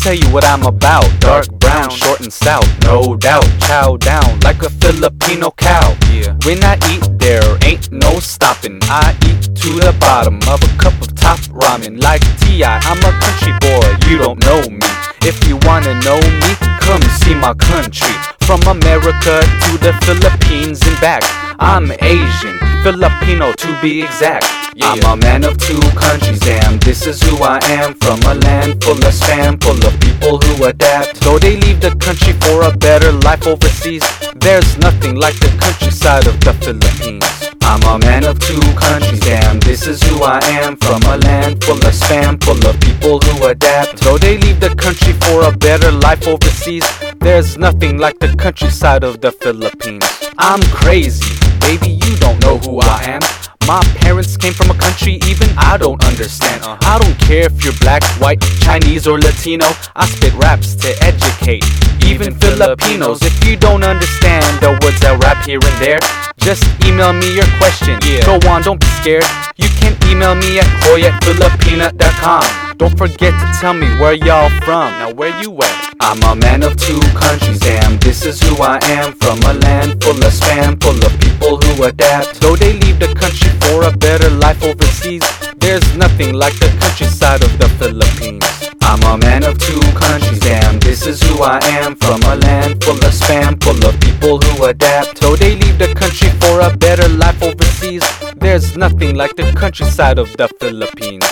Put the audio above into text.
tell you what I'm about. Dark brown, short and stout, no doubt. Chow down like a Filipino cow. Yeah. When I eat, there ain't no stopping. I eat to the bottom of a cup of top ramen. Like T.I., I'm a country boy, you don't know me. If you wanna know me, come see my country. From America to the Philippines and back. I'm Asian, Filipino to be exact. Yeah. I'm a man of two countries, damn, this is who I am. From a land full of spam, full of people who adapt. Though they leave the country for a better life overseas, there's nothing like the countryside of the Philippines. I'm a man of two countries, damn, this is who I am. From a land full of spam, full of people who adapt. Though they leave the country for a better life overseas, there's nothing like the countryside of the Philippines. I'm crazy, baby, you don't know who I am. My parents came from a country even I don't understand. Uh-huh. I don't care if you're black, white, Chinese, or Latino. I spit raps to educate even Filipinos. If you don't understand the words I rap here and there, just email me your question. Yeah. Go on, don't be scared. You can email me at hoy at filipina.com. Don't forget to tell me where y'all from. Now where you at? I'm a man of two countries, damn, this is who I am. From a land full of spam, full of people adapt. Though they leave the country for a better life overseas, there's nothing like the countryside of the Philippines. I'm a man of two countries, damn, this is who I am. From a land full of spam, full of people who adapt. Though they leave the country for a better life overseas, there's nothing like the countryside of the Philippines.